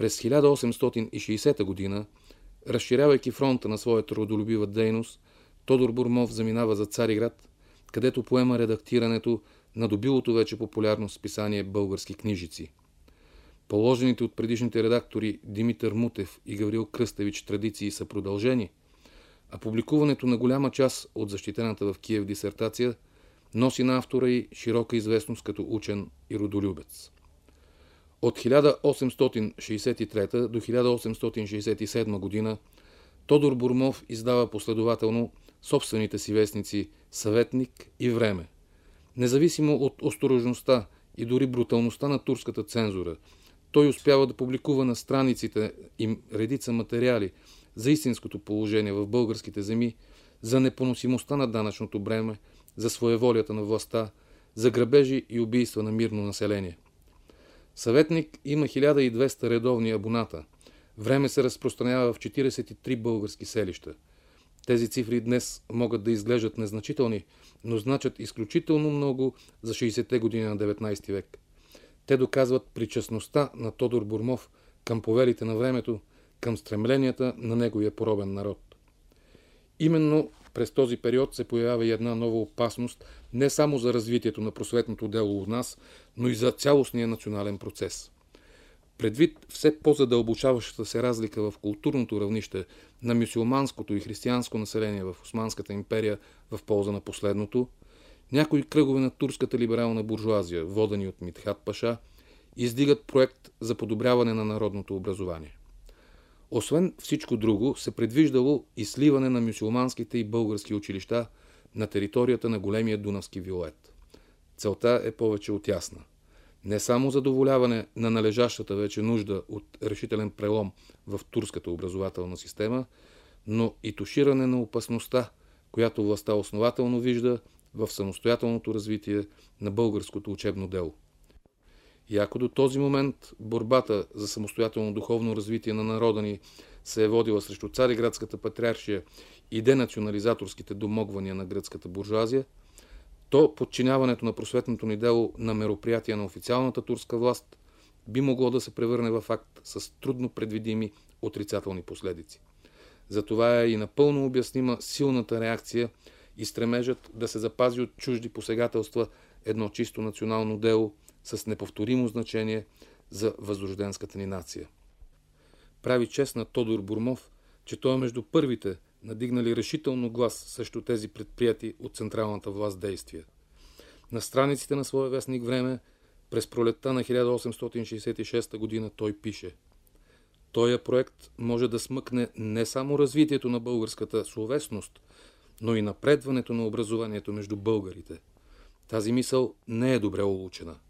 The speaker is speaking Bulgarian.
През 1860 г., разширявайки фронта на своята родолюбива дейност, Тодор Бурмов заминава за Цариград, където поема редактирането на добилото вече популярно списание Български книжици. Положените от предишните редактори Димитър Мутев и Гаврил Кръстевич традиции са продължени, а публикуването на голяма част от защитената в Киев дисертация носи на автора и широка известност като учен и родолюбец. От 1863 до 1867 година Тодор Бурмов издава последователно собствените си вестници Съветник и Време. Независимо от осторожността и дори бруталността на турската цензура, той успява да публикува на страниците им редица материали за истинското положение в българските земи, за непоносимостта на данъчното бреме, за своеволията на властта, за грабежи и убийства на мирно население. Съветник има 1200 редовни абоната. Време се разпространява в 43 български селища. Тези цифри днес могат да изглеждат незначителни, но значат изключително много за 60-те години на 19 век. Те доказват причастността на Тодор Бурмов към повелите на времето, към стремленията на неговия поробен народ. Именно през този период се появява и една нова опасност не само за развитието на просветното дело у нас, но и за цялостния национален процес. Предвид все по-задълбочаващата се разлика в културното равнище на мюсюлманското и християнско население в Османската империя в полза на последното, някои кръгове на турската либерална буржуазия, водени от Митхат Паша, издигат проект за подобряване на народното образование. Освен всичко друго, се предвиждало и сливане на мюсюлманските и български училища на територията на големия Дунавски виолет. Целта е повече от ясна. Не само задоволяване на належащата вече нужда от решителен прелом в турската образователна система, но и туширане на опасността, която властта основателно вижда в самостоятелното развитие на българското учебно дело. И ако до този момент борбата за самостоятелно духовно развитие на народа ни се е водила срещу цариградската патриаршия и денационализаторските домогвания на гръцката буржуазия, то подчиняването на просветното ни дело на мероприятия на официалната турска власт би могло да се превърне в факт с трудно предвидими отрицателни последици. Затова е и напълно обяснима силната реакция и стремежът да се запази от чужди посегателства едно чисто национално дело с неповторимо значение за възрожденската ни нация. Прави чест на Тодор Бурмов, че той е между първите, надигнали решително глас срещу тези предприяти от централната власт действия. На страниците на своя вестник време, през пролетта на 1866 година той пише Тоя проект може да смъкне не само развитието на българската словесност, но и напредването на образованието между българите. Тази мисъл не е добре улучена –